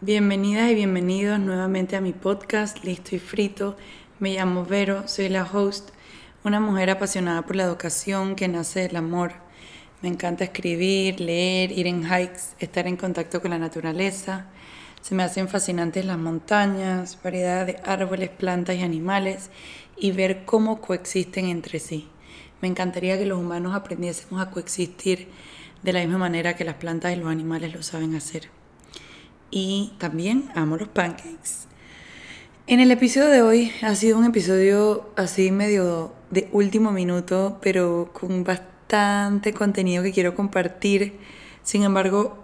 Bienvenidas y bienvenidos nuevamente a mi podcast Listo y Frito. Me llamo Vero, soy la host, una mujer apasionada por la educación que nace del amor. Me encanta escribir, leer, ir en hikes, estar en contacto con la naturaleza. Se me hacen fascinantes las montañas, variedad de árboles, plantas y animales y ver cómo coexisten entre sí. Me encantaría que los humanos aprendiésemos a coexistir de la misma manera que las plantas y los animales lo saben hacer y también amo los pancakes. En el episodio de hoy ha sido un episodio así medio de último minuto, pero con bastante contenido que quiero compartir. Sin embargo,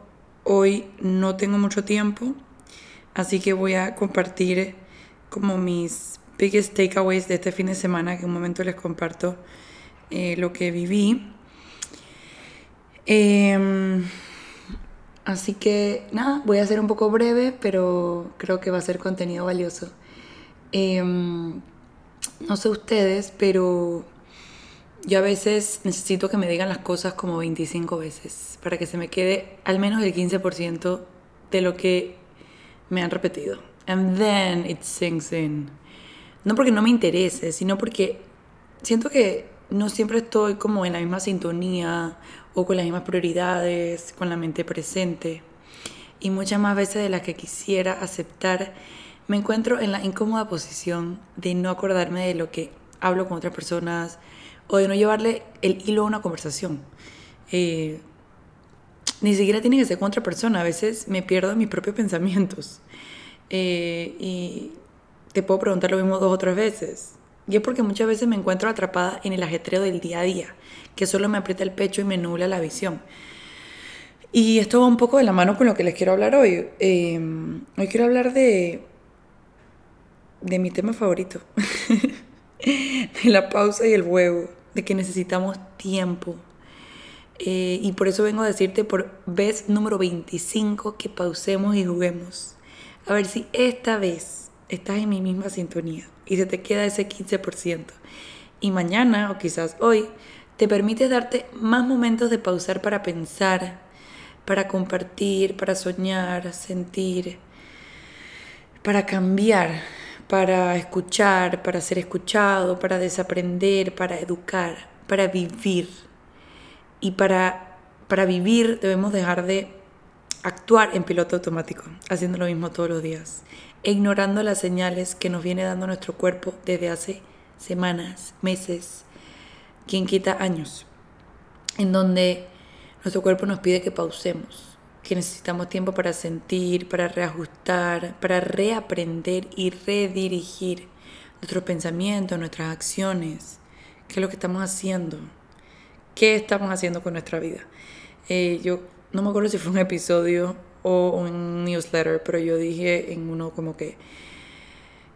hoy no tengo mucho tiempo, así que voy a compartir como mis biggest takeaways de este fin de semana, que en un momento les comparto eh, lo que viví. Eh, Así que nada, voy a ser un poco breve, pero creo que va a ser contenido valioso. Em, no sé ustedes, pero yo a veces necesito que me digan las cosas como 25 veces para que se me quede al menos el 15% de lo que me han repetido. And then it sinks in. No porque no me interese, sino porque siento que no siempre estoy como en la misma sintonía o con las mismas prioridades, con la mente presente. Y muchas más veces de las que quisiera aceptar, me encuentro en la incómoda posición de no acordarme de lo que hablo con otras personas o de no llevarle el hilo a una conversación. Eh, ni siquiera tiene que ser con otra persona, a veces me pierdo mis propios pensamientos. Eh, y te puedo preguntar lo mismo dos o tres veces. Y es porque muchas veces me encuentro atrapada en el ajetreo del día a día, que solo me aprieta el pecho y me nubla la visión. Y esto va un poco de la mano con lo que les quiero hablar hoy. Em, hoy quiero hablar de, de mi tema favorito, de la pausa y el huevo, de que necesitamos tiempo. Eh, y por eso vengo a decirte por vez número 25 que pausemos y juguemos. A ver si esta vez estás en mi misma sintonía y se te queda ese 15%. Y mañana o quizás hoy te permites darte más momentos de pausar para pensar, para compartir, para soñar, sentir, para cambiar, para escuchar, para ser escuchado, para desaprender, para educar, para vivir. Y para, para vivir debemos dejar de actuar en piloto automático, haciendo lo mismo todos los días ignorando las señales que nos viene dando nuestro cuerpo desde hace semanas, meses, quien quita años, en donde nuestro cuerpo nos pide que pausemos, que necesitamos tiempo para sentir, para reajustar, para reaprender y redirigir nuestros pensamientos, nuestras acciones, qué es lo que estamos haciendo, qué estamos haciendo con nuestra vida. Eh, yo no me acuerdo si fue un episodio o un newsletter, pero yo dije en uno como que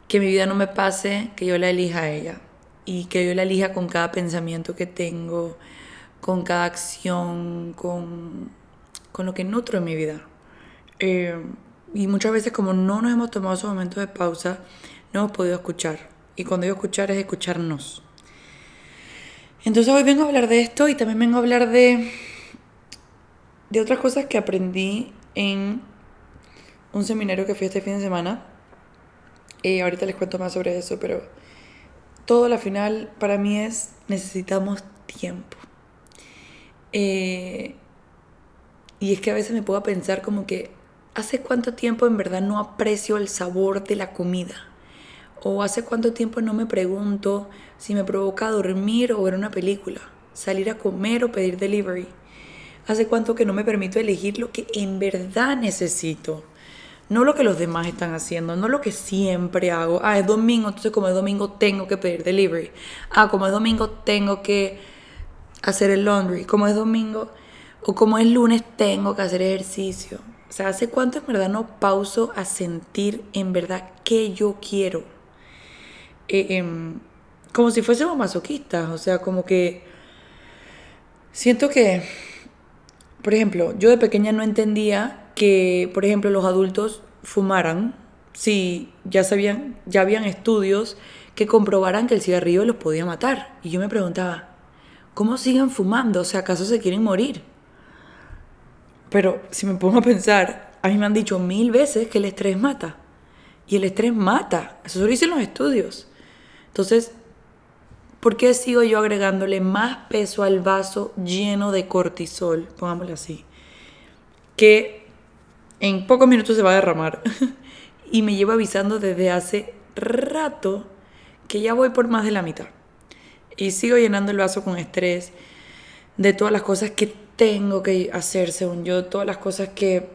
que mi vida no me pase, que yo la elija a ella y que yo la elija con cada pensamiento que tengo, con cada acción, con, con lo que nutro en mi vida. Eh, y muchas veces como no nos hemos tomado esos momentos de pausa, no hemos podido escuchar. Y cuando digo escuchar es escucharnos. Entonces hoy vengo a hablar de esto y también vengo a hablar de, de otras cosas que aprendí en un seminario que fui este fin de semana. Y ahorita les cuento más sobre eso, pero todo la final para mí es necesitamos tiempo. Eh, y es que a veces me puedo pensar como que hace cuánto tiempo en verdad no aprecio el sabor de la comida. O hace cuánto tiempo no me pregunto si me provoca dormir o ver una película, salir a comer o pedir delivery. ¿Hace cuánto que no me permito elegir lo que en verdad necesito? No lo que los demás están haciendo, no lo que siempre hago. Ah, es domingo, entonces como es domingo tengo que pedir delivery. Ah, como es domingo tengo que hacer el laundry. Como es domingo o como es lunes tengo que hacer ejercicio. O sea, ¿hace cuánto en verdad no pauso a sentir en verdad qué yo quiero? Eh, em, como si fuésemos masoquistas, o sea, como que siento que por ejemplo, yo de pequeña no entendía que, por ejemplo, los adultos fumaran si ya sabían, ya habían estudios que comprobaran que el cigarrillo los podía matar. Y yo me preguntaba, ¿cómo siguen fumando? O sea, ¿acaso se quieren morir? Pero si me pongo a pensar, a mí me han dicho mil veces que el estrés mata. Y el estrés mata. Eso lo dicen los estudios. Entonces, ¿por qué sigo yo agregándole más peso al vaso lleno de cortisol, pongámosle así, que en pocos minutos se va a derramar? y me llevo avisando desde hace rato que ya voy por más de la mitad. Y sigo llenando el vaso con estrés de todas las cosas que tengo que hacer según yo, todas las cosas que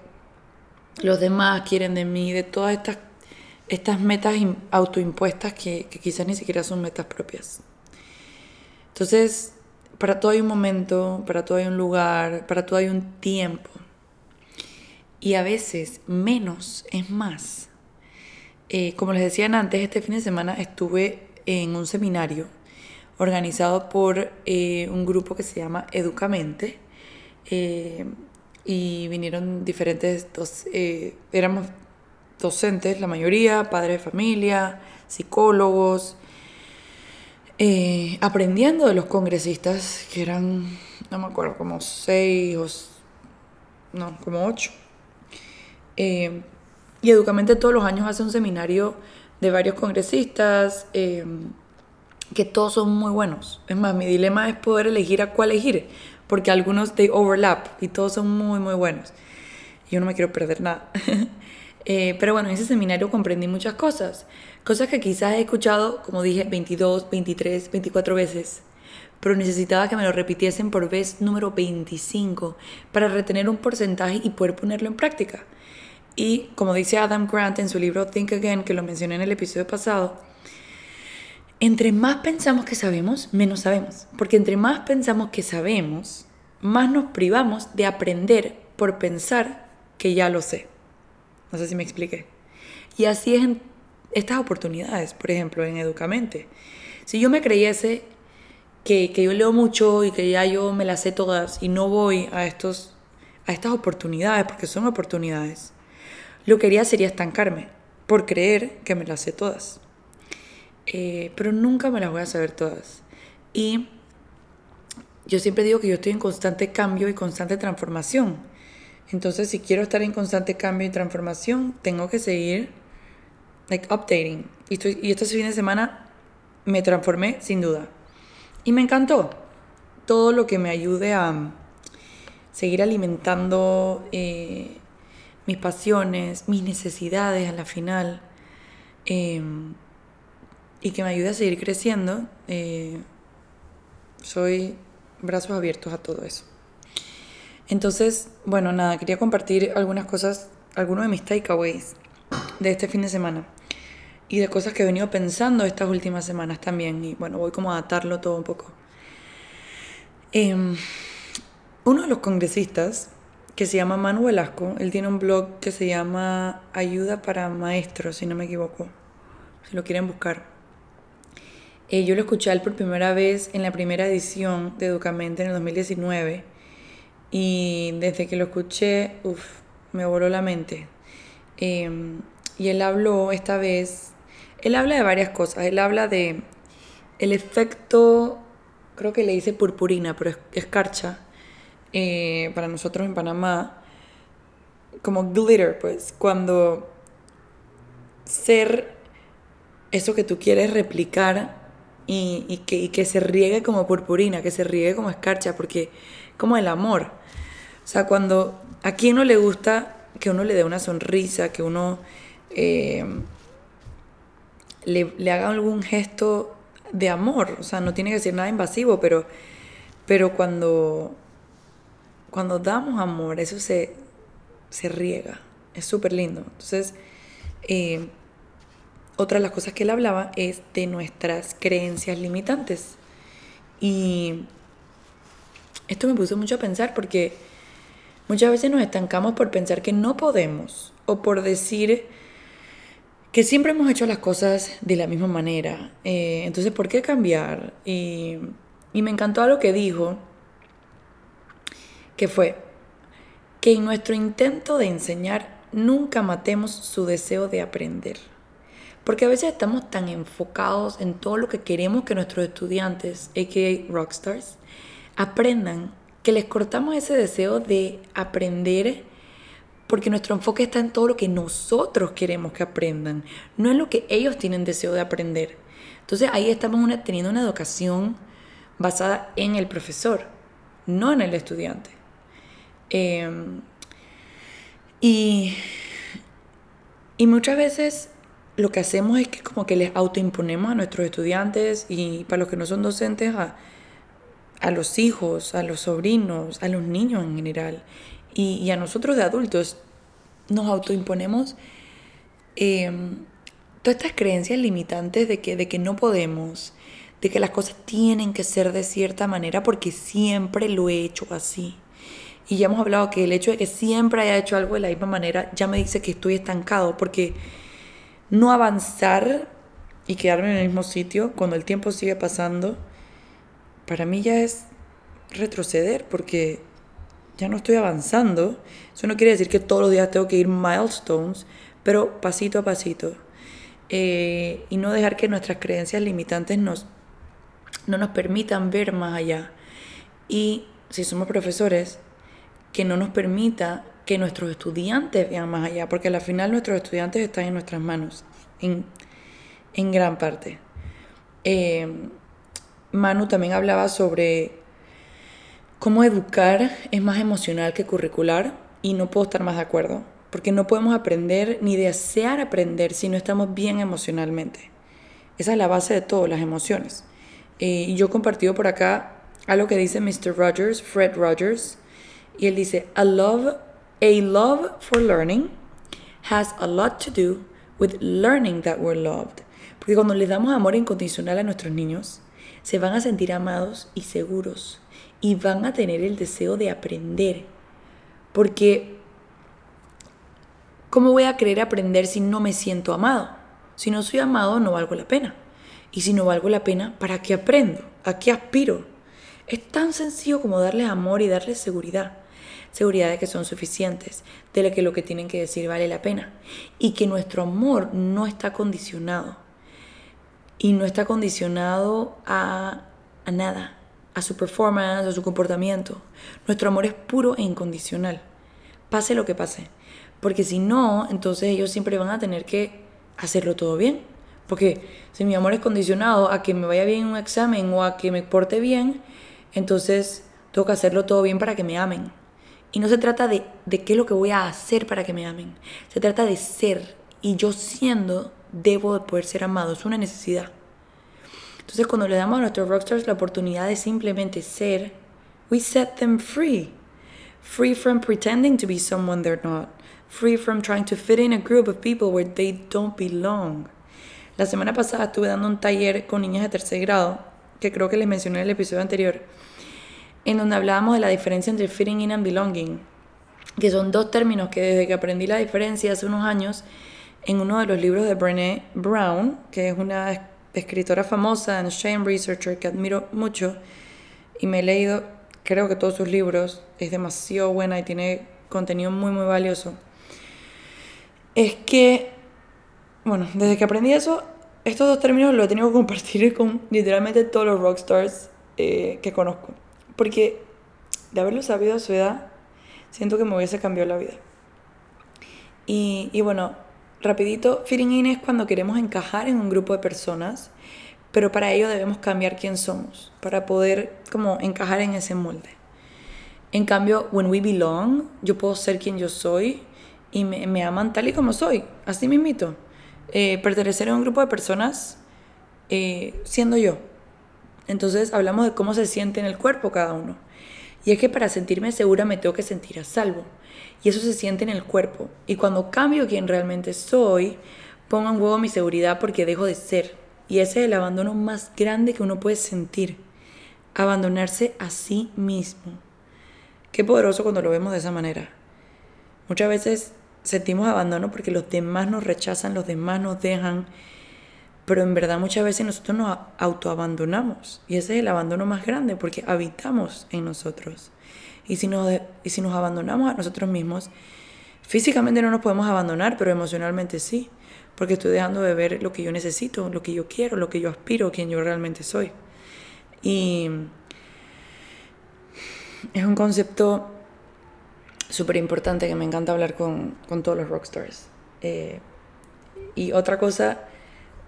los demás quieren de mí, de todas estas, estas metas autoimpuestas que, que quizás ni siquiera son metas propias. Entonces, para todo hay un momento, para todo hay un lugar, para todo hay un tiempo. Y a veces menos es más. Eh, como les decía antes, este fin de semana estuve en un seminario organizado por eh, un grupo que se llama Educamente. Eh, y vinieron diferentes, dos, éramos docentes, la mayoría, padres de familia, psicólogos, aprendiendo de los congresistas, que eran, no me acuerdo, como seis o, no, como ocho. Y Educamente todos los años hace un seminario de varios congresistas, em, que todos son muy buenos. Es más, mi dilema es poder elegir a cuál elegir, porque algunos de overlap y todos son muy, muy buenos. Yo no me quiero perder nada. Eh, pero bueno, en ese seminario comprendí muchas cosas. Cosas que quizás he escuchado, como dije, 22, 23, 24 veces. Pero necesitaba que me lo repitiesen por vez número 25 para retener un porcentaje y poder ponerlo en práctica. Y como dice Adam Grant en su libro Think Again, que lo mencioné en el episodio pasado, entre más pensamos que sabemos, menos sabemos. Porque entre más pensamos que sabemos, más nos privamos de aprender por pensar que ya lo sé. No sé si me expliqué. Y así es en estas oportunidades, por ejemplo, en Educamente. Si yo me creyese que, que yo leo mucho y que ya yo me las sé todas y no voy a, estos, a estas oportunidades, porque son oportunidades, lo que haría sería estancarme por creer que me las sé todas. Eh, pero nunca me las voy a saber todas. Y yo siempre digo que yo estoy en constante cambio y constante transformación. Entonces, si quiero estar en constante cambio y transformación, tengo que seguir like updating. Y, estoy, y este fin de semana me transformé sin duda. Y me encantó todo lo que me ayude a seguir alimentando eh, mis pasiones, mis necesidades a la final, em, y que me ayude a seguir creciendo, eh, soy brazos abiertos a todo eso. Entonces, bueno, nada, quería compartir algunas cosas, algunos de mis takeaways de este fin de semana y de cosas que he venido pensando estas últimas semanas también. Y bueno, voy como a adaptarlo todo un poco. Em, uno de los congresistas que se llama Manu Velasco. Él tiene un blog que se llama Ayuda para Maestros, si no me equivoco. Si lo quieren buscar. Eh, yo lo escuché por primera vez en la primera edición de Educamente en el 2019. Y desde que lo escuché, uff, me voló la mente. Em, y él habló esta vez, él habla de varias cosas. Él habla de el efecto, creo que le dice purpurina, pero es escarcha eh, para nosotros en Panamá como glitter, pues, cuando ser eso que tú quieres replicar y, que, se riegue como purpurina, que se riegue como escarcha, porque como el amor. O sea, cuando a quien no le gusta que uno le dé una sonrisa, que uno eh, le, haga algún gesto de amor, o sea, no tiene que ser nada invasivo, pero, pero cuando cuando damos amor, eso se, se riega. Es súper lindo. Entonces, eh, otra de las cosas que él hablaba es de nuestras creencias limitantes. Y esto me puso mucho a pensar porque muchas veces nos estancamos por pensar que no podemos o por decir que siempre hemos hecho las cosas de la misma manera. Eh, entonces, ¿por qué cambiar? Y, y me encantó lo que dijo que fue que en nuestro intento de enseñar nunca matemos su deseo de aprender. Porque a veces estamos tan enfocados en todo lo que queremos que nuestros estudiantes, a.k.a. rockstars, aprendan, que les cortamos ese deseo de aprender porque nuestro enfoque está en todo lo que nosotros queremos que aprendan, no en lo que ellos tienen deseo de aprender. Entonces ahí estamos teniendo una educación basada en el profesor, no en el estudiante. Em, y, y muchas veces lo que hacemos es que como que les autoimponemos a nuestros estudiantes y para los que no son docentes a, a los hijos, a los sobrinos, a los niños en general y, a nosotros de adultos nos autoimponemos em, todas estas creencias limitantes de que, de que no podemos, de que las cosas tienen que ser de cierta manera porque siempre lo he hecho así. Y ya hemos hablado que el hecho de que siempre haya hecho algo de la misma manera ya me dice que estoy estancado porque no avanzar y quedarme en el mismo sitio cuando el tiempo sigue pasando, para mí ya es retroceder porque ya no estoy avanzando. Eso no quiere decir que todos los días tengo que ir milestones, pero pasito a pasito. Eh, y no dejar que nuestras creencias limitantes nos, no nos permitan ver más allá. Y si somos profesores, que no nos permita que nuestros estudiantes vean más allá, porque al final nuestros estudiantes están en nuestras manos, en, en gran parte. Eh, Manu también hablaba sobre cómo educar es más emocional que curricular y no puedo estar más de acuerdo, porque no podemos aprender ni desear aprender si no estamos bien emocionalmente. Esa es la base de todo, las emociones. Eh, y yo he compartido por acá algo que dice Mr. Rogers, Fred Rogers, y él dice, a love, a love for learning has a lot to do with learning that we're loved. Porque cuando les damos amor incondicional a nuestros niños, se van a sentir amados y seguros y van a tener el deseo de aprender. Porque, ¿cómo voy a querer aprender si no me siento amado? Si no soy amado, no valgo la pena. Y si no valgo la pena, ¿para qué aprendo? ¿A qué aspiro? Es tan sencillo como darles amor y darles seguridad. Seguridad de que son suficientes, de que lo que tienen que decir vale la pena. Y que nuestro amor no está condicionado. Y no está condicionado a, a nada a su performance, a su comportamiento. Nuestro amor es puro e incondicional, pase lo que pase. Porque si no, entonces ellos siempre van a tener que hacerlo todo bien. Porque si mi amor es condicionado a que me vaya bien en un examen o a que me porte bien, entonces tengo que hacerlo todo bien para que me amen. Y no se trata de, de qué es lo que voy a hacer para que me amen. Se trata de ser. Y yo siendo, debo de poder ser amado. Es una necesidad. Entonces cuando le damos a nuestros rockstars la oportunidad de simplemente ser, we set them free. Free from pretending to be someone they're not. Free from trying to fit in a group of people where they don't belong. La semana pasada estuve dando un taller con niñas de tercer grado, que creo que les mencioné en el episodio anterior, en donde hablábamos de la diferencia entre fitting in and belonging, que son dos términos que desde que aprendí la diferencia hace unos años, en uno de los libros de Brené Brown, que es una escritora famosa, and Shame Researcher, que admiro mucho y me he leído, creo que todos sus libros, es demasiado buena y tiene contenido muy, muy valioso. Es que, bueno, desde que aprendí eso, estos dos términos los he tenido que compartir con literalmente todos los rockstars eh, que conozco. Porque de haberlo sabido a su edad, siento que me hubiese cambiado la vida. Y, y bueno, Rapidito, fitting in es cuando queremos encajar en un grupo de personas, pero para ello debemos cambiar quién somos, para poder como encajar en ese molde. En cambio, when we belong, yo puedo ser quien yo soy y me, aman tal y como soy, así mismito. Eh, pertenecer a un grupo de personas eh, siendo yo. Entonces hablamos de cómo se siente en el cuerpo cada uno. Y es que para sentirme segura me tengo que sentir a salvo. Y eso se siente en el cuerpo. Y cuando cambio quien realmente soy, pongo en juego mi seguridad porque dejo de ser. Y ese es el abandono más grande que uno puede sentir. Abandonarse a sí mismo. Qué poderoso cuando lo vemos de esa manera. Muchas veces sentimos abandono porque los demás nos rechazan, los demás nos dejan pero en verdad muchas veces nosotros nos autoabandonamos y ese es el abandono más grande porque habitamos en nosotros. Y si nos, y si nos abandonamos a nosotros mismos, físicamente no nos podemos abandonar, pero emocionalmente sí, porque estoy dejando de ver lo que yo necesito, lo que yo quiero, lo que yo aspiro, quién yo realmente soy. Y es un concepto súper importante que me encanta hablar con, con todos los rockstars. Eh, y otra cosa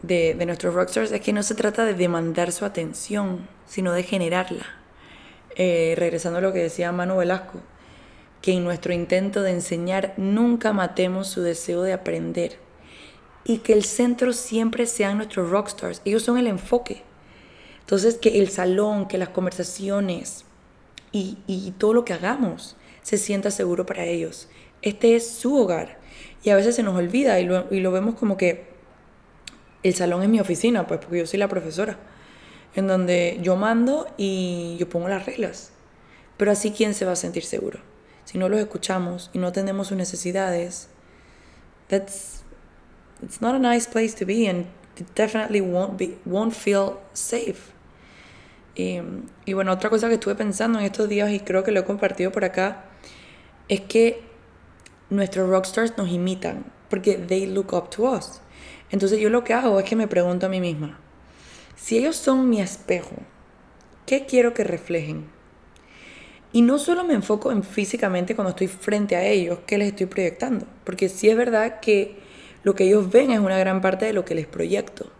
de, de, nuestros rockstars es que no se trata de demandar su atención, sino de generarla. Eh, regresando a lo que decía Manu Velasco, que en nuestro intento de enseñar nunca matemos su deseo de aprender y que el centro siempre sean nuestros rockstars. Ellos son el enfoque. Entonces, que el salón, que las conversaciones y, y todo lo que hagamos se sienta seguro para ellos. Este es su hogar. Y a veces se nos olvida y lo, y lo vemos como que el salón es mi oficina, pues porque yo soy la profesora, en donde yo mando y yo pongo las reglas. Pero así, ¿quién se va a sentir seguro? Si no los escuchamos y no atendemos sus necesidades, that's it's not a nice place to be and it definitely won't be won't feel safe. Y, y, bueno, otra cosa que estuve pensando en estos días y creo que lo he compartido por acá es que nuestros rockstars nos imitan porque they look up to us. Entonces yo lo que hago es que me pregunto a mí misma, si ellos son mi espejo, ¿qué quiero que reflejen? Y no solo me enfoco en físicamente cuando estoy frente a ellos, qué les estoy proyectando, porque sí es verdad que lo que ellos ven es una gran parte de lo que les proyecto,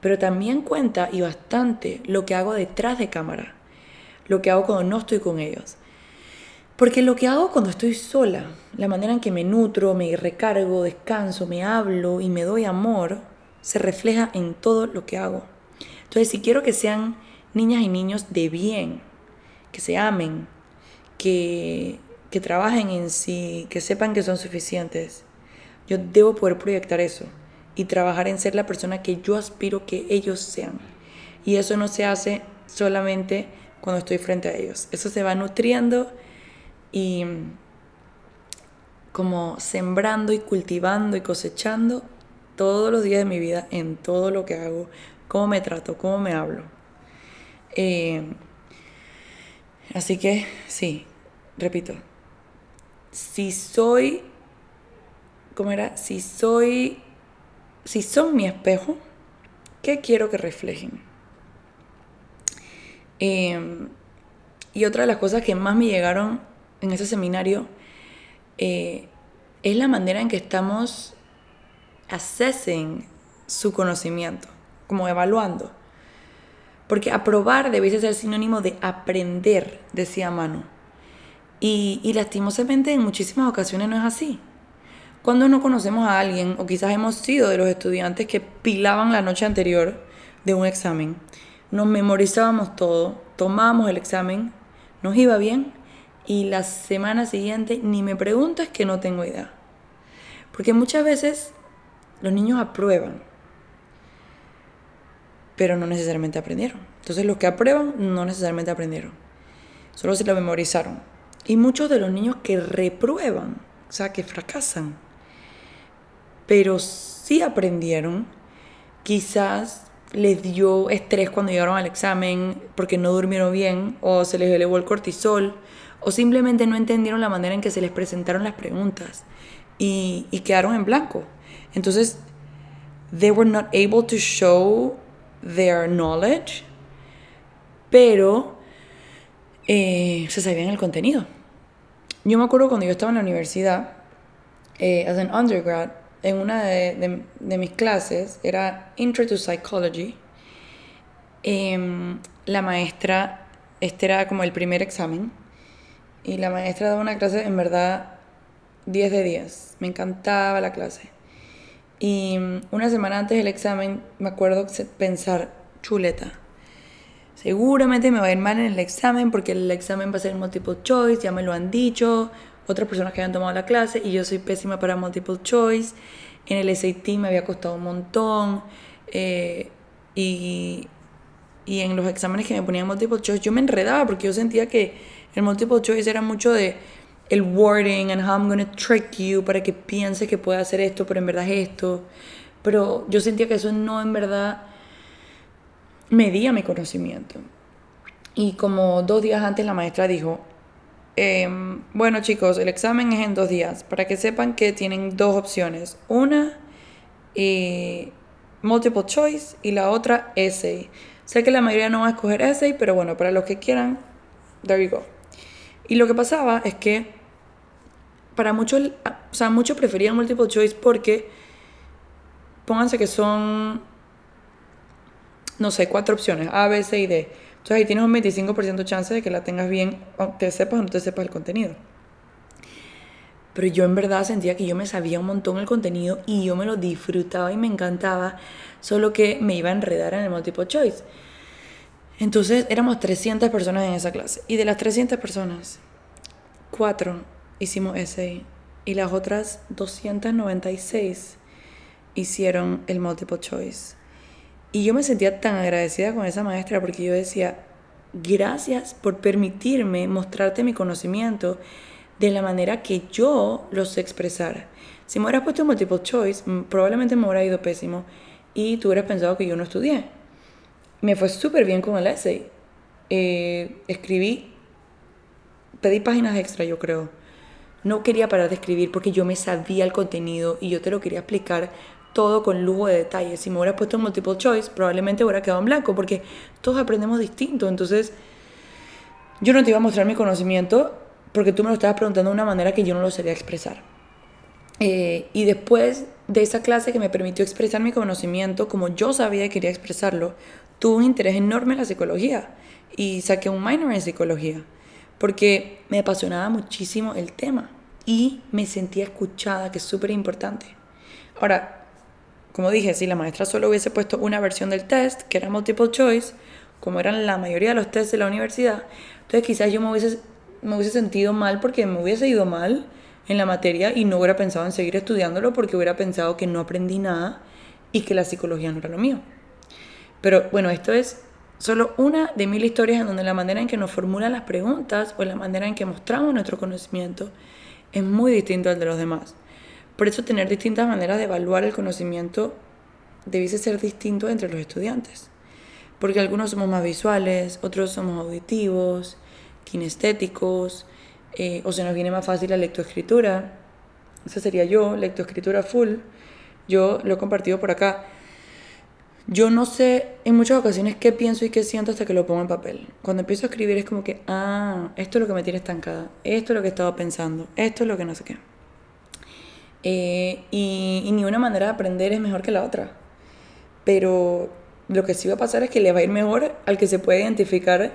pero también cuenta y bastante lo que hago detrás de cámara, lo que hago cuando no estoy con ellos. Porque lo que hago cuando estoy sola, la manera en que me nutro, me recargo, descanso, me hablo y me doy amor, se refleja en todo lo que hago. Entonces, si quiero que sean niñas y niños de bien, que se amen, que, que trabajen en sí, que sepan que son suficientes, yo debo poder proyectar eso y trabajar en ser la persona que yo aspiro que ellos sean. Y eso no se hace solamente cuando estoy frente a ellos. Eso se va nutriendo y como sembrando y cultivando y cosechando todos los días de mi vida en todo lo que hago, cómo me trato, cómo me hablo. Eh, así que sí, repito, si soy, ¿cómo era? Si soy, si son mi espejo, ¿qué quiero que reflejen? Eh, y otra de las cosas que más me llegaron en ese seminario eh, es la manera en que estamos assessing su conocimiento, como evaluando. Porque aprobar debe ser sinónimo de aprender, decía Manu. Y, y lastimosamente en muchísimas ocasiones no es así. Cuando no conocemos a alguien, o quizás hemos sido de los estudiantes que pilaban la noche anterior de un examen, nos memorizábamos todo, tomábamos el examen, nos iba bien, y la semana siguiente ni me preguntas que no tengo idea. Porque muchas veces los niños aprueban, pero no necesariamente aprendieron. Entonces los que aprueban no necesariamente aprendieron, solo se lo memorizaron. Y muchos de los niños que reprueban, o sea, que fracasan, pero sí aprendieron, quizás les dio estrés cuando llegaron al examen porque no durmieron bien o se les elevó el cortisol o simplemente no entendieron la manera en que se les presentaron las preguntas y, quedaron en blanco. Entonces, they were not able to show their knowledge, pero eh, se sabían el contenido. Yo me acuerdo cuando yo estaba en la universidad, eh, as an undergrad, en una de, mis clases, era Intro to Psychology, em, la maestra, este era como el primer examen, y la maestra daba una clase en verdad 10 de 10. Me encantaba la clase. Y mm, una semana antes del examen me acuerdo pensar, chuleta, seguramente me va a ir mal en el examen porque el examen va a ser multiple choice, ya me lo han dicho, otras personas que han tomado la clase y yo soy pésima para multiple choice. En el SAT me había costado un montón. Eh, y, y en los exámenes que me ponían multiple choice yo me enredaba porque yo sentía que el multiple choice era mucho de el wording and how I'm to trick you para que pienses que puede hacer esto, pero en verdad es esto. Pero yo sentía que eso no en verdad medía mi conocimiento. Y como dos días antes la maestra dijo, em, bueno chicos, el examen es en dos días, para que sepan que tienen dos opciones. Una, eh, multiple choice y la otra, essay. Sé que la mayoría no va a escoger essay, pero bueno, para los que quieran, there you go. Y lo que pasaba es que para muchos, o sea, muchos preferían multiple choice porque pónganse que son, no sé, cuatro opciones, A, B, C y D. Entonces ahí tienes un 25% de chance de que la tengas bien, te sepas o no te sepas el contenido. Pero yo en verdad sentía que yo me sabía un montón el contenido y yo me lo disfrutaba y me encantaba, solo que me iba a enredar en el multiple choice. Entonces éramos 300 personas en esa clase y de las 300 personas, cuatro hicimos ese y las otras 296 hicieron el multiple choice. Y yo me sentía tan agradecida con esa maestra porque yo decía, gracias por permitirme mostrarte mi conocimiento de la manera que yo lo sé expresar. Si me hubieras puesto multiple choice, probablemente me hubiera ido pésimo y tú hubieras pensado que yo no estudié. Me fue súper bien con el essay. Eh, escribí, pedí páginas extra, yo creo. No quería parar de escribir porque yo me sabía el contenido y yo te lo quería explicar todo con lujo de detalles. Si me hubiera puesto en multiple choice, probablemente hubiera quedado en blanco, porque todos aprendemos distinto. Entonces, yo no te iba a mostrar mi conocimiento porque tú me lo estabas preguntando de una manera que yo no lo sabía expresar. Eh, y después de esa clase que me permitió expresar mi conocimiento como yo sabía que quería expresarlo, tuve un interés enorme en la psicología y saqué un minor en psicología porque me apasionaba muchísimo el tema y me sentía escuchada, que es súper importante. Ahora, como dije, si la maestra solo hubiese puesto una versión del test, que era multiple choice, como eran la mayoría de los tests de la universidad, entonces quizás yo me hubiese, me hubiese sentido mal porque me hubiese ido mal en la materia y no hubiera pensado en seguir estudiándolo porque hubiera pensado que no aprendí nada y que la psicología no era lo mío. Pero bueno, esto es solo una de mil historias en donde la manera en que nos formulan las preguntas o la manera en que mostramos nuestro conocimiento es muy distinto al de los demás. Por eso tener distintas maneras de evaluar el conocimiento debiese ser distinto entre los estudiantes. Porque algunos somos más visuales, otros somos auditivos, kinestéticos, eh, o se nos viene más fácil la lectoescritura. Esa sería yo, lectoescritura full. Yo lo he compartido por acá. Yo no sé en muchas ocasiones qué pienso y qué siento hasta que lo pongo en papel. Cuando empiezo a escribir es como que, ah, esto es lo que me tiene estancada, esto es lo que estaba pensando, esto es lo que no sé qué. Eh, y, ni una manera de aprender es mejor que la otra. Pero lo que sí va a pasar es que le va a ir mejor al que se puede identificar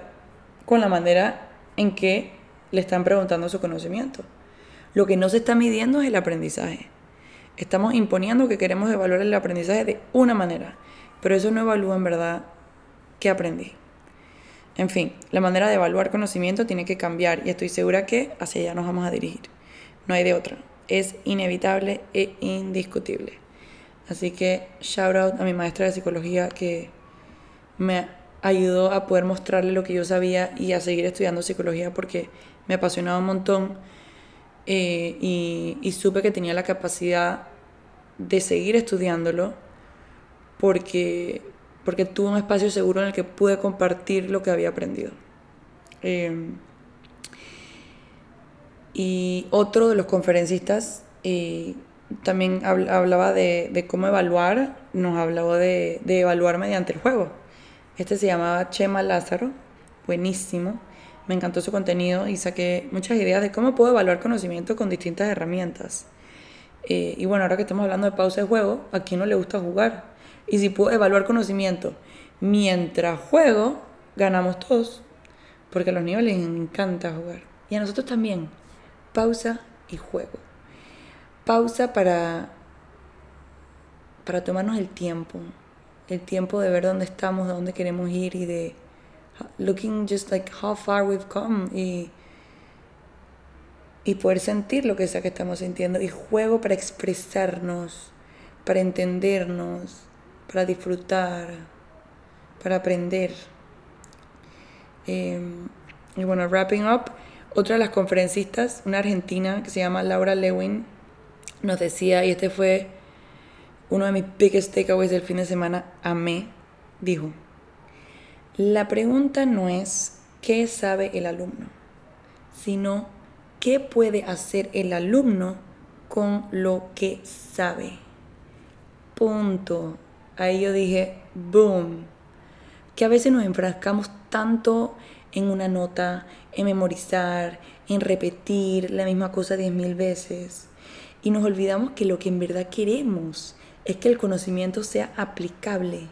con la manera en que le están preguntando su conocimiento. Lo que no se está midiendo es el aprendizaje. Estamos imponiendo que queremos evaluar el aprendizaje de una manera, pero eso no evalúa en verdad qué aprendí. En fin, la manera de evaluar conocimiento tiene que cambiar y estoy segura que hacia allá nos vamos a dirigir. No hay de otra es inevitable e indiscutible. Así que shout out a mi maestra de psicología que me ayudó a poder mostrarle lo que yo sabía y a seguir estudiando psicología porque me apasionaba un montón eh, y, y, supe que tenía la capacidad de seguir estudiándolo porque, porque tuve un espacio seguro en el que pude compartir lo que había aprendido. Eh, y otro de los conferencistas eh, también hablaba de, cómo evaluar, nos hablaba de, evaluar mediante el juego. Este se llamaba Chema Lázaro, buenísimo. Me encantó su contenido y saqué muchas ideas de cómo puedo evaluar conocimiento con distintas herramientas. Eh, y bueno, ahora que estamos hablando de pausa de juego, ¿a quién no le gusta jugar? Y si puedo evaluar conocimiento mientras juego, ganamos todos. Porque a los niños les encanta jugar. Y a nosotros también pausa y juego. Pausa para, para tomarnos el tiempo, el tiempo de ver dónde estamos, dónde queremos ir y de looking just like how far we've come y, y poder sentir lo que sea que estamos sintiendo. Y juego para expresarnos, para entendernos, para disfrutar, para aprender. Em, y bueno, wrapping up. Otra de las conferencistas, una argentina que se llama Laura Lewin, nos decía, y este fue uno de mis biggest takeaways del fin de semana, amé, dijo, la pregunta no es qué sabe el alumno, sino qué puede hacer el alumno con lo que sabe. Punto. Ahí yo dije, boom. Que a veces nos enfrascamos tanto en una nota, en memorizar, en repetir la misma cosa diez mil veces. Y nos olvidamos que lo que en verdad queremos es que el conocimiento sea aplicable,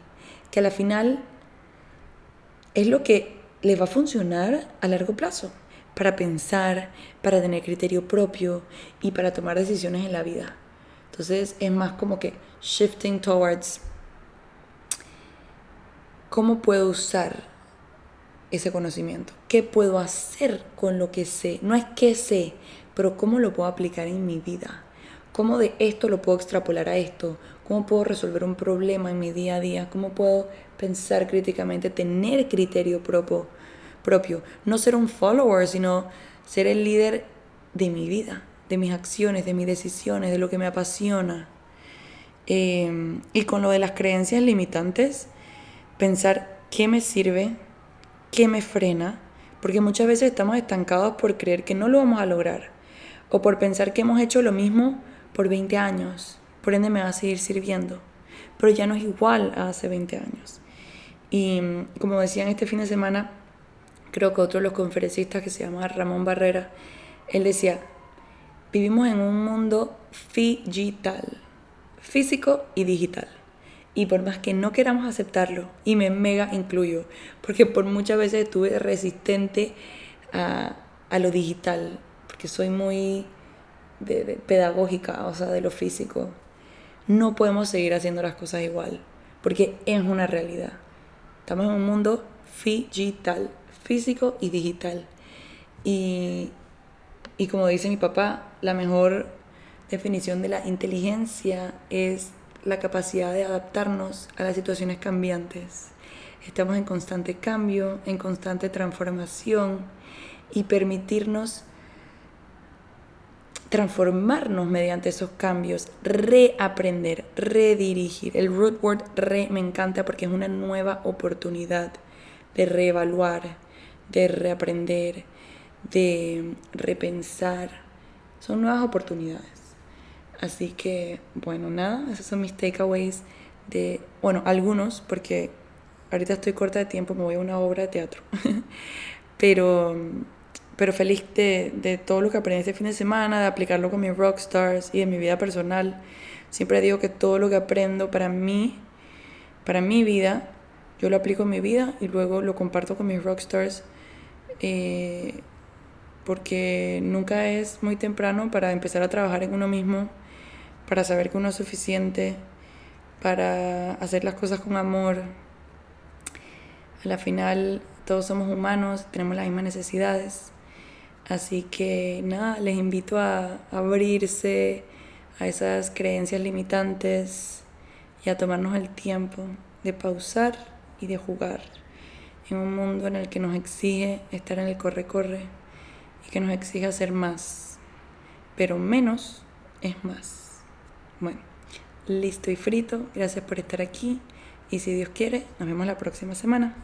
que a la final es lo que les va a funcionar a largo plazo para pensar, para tener criterio propio y para tomar decisiones en la vida. Entonces es más como que shifting towards cómo puedo usar ese conocimiento, qué puedo hacer con lo que sé. No es qué sé, pero cómo lo puedo aplicar en mi vida. ¿Cómo de esto lo puedo extrapolar a esto? ¿Cómo puedo resolver un problema en mi día a día? ¿Cómo puedo pensar críticamente, tener criterio propio? propio. No ser un follower, sino ser el líder de mi vida, de mis acciones, de mis decisiones, de lo que me apasiona. Em, y con lo de las creencias limitantes, pensar qué me sirve, qué me frena, porque muchas veces estamos estancados por creer que no lo vamos a lograr o por pensar que hemos hecho lo mismo por 20 años, por ende me va a seguir sirviendo, pero ya no es igual a hace 20 años. Y como decían este fin de semana, creo que otro de los conferencistas que se llama Ramón Barrera, él decía, vivimos en un mundo digital, físico y digital. Y por más que no queramos aceptarlo, y me mega incluyo, porque por muchas veces estuve resistente a, a lo digital, porque soy muy pedagógica, o sea, de lo físico. No podemos seguir haciendo las cosas igual, porque es una realidad. Estamos en un mundo digital físico y digital. Y, y como dice mi papá, la mejor definición de la inteligencia es la capacidad de adaptarnos a las situaciones cambiantes. Estamos en constante cambio, en constante transformación y permitirnos transformarnos mediante esos cambios, reaprender, redirigir. El root word re me encanta porque es una nueva oportunidad de reevaluar, de reaprender, de repensar. Son nuevas oportunidades. Así que, bueno, nada, esos son mis takeaways de, bueno, algunos, porque ahorita estoy corta de tiempo, me voy a una obra de teatro. pero, pero feliz de, de todo lo que aprendí este fin de semana, de aplicarlo con mis rockstars y de mi vida personal. Siempre digo que todo lo que aprendo para mí, para mi vida, yo lo aplico en mi vida y luego lo comparto con mis rockstars eh, porque nunca es muy temprano para empezar a trabajar en uno mismo, para saber que uno es suficiente, para hacer las cosas con amor. A la final todos somos humanos, tenemos las mismas necesidades. Así que nada, les invito a abrirse a esas creencias limitantes y a tomarnos el tiempo de pausar y de jugar en un mundo en el que nos exige estar en el corre-corre y que nos exige hacer más, pero menos es más. Bueno, listo y frito, gracias por estar aquí y si Dios quiere, nos vemos la próxima semana.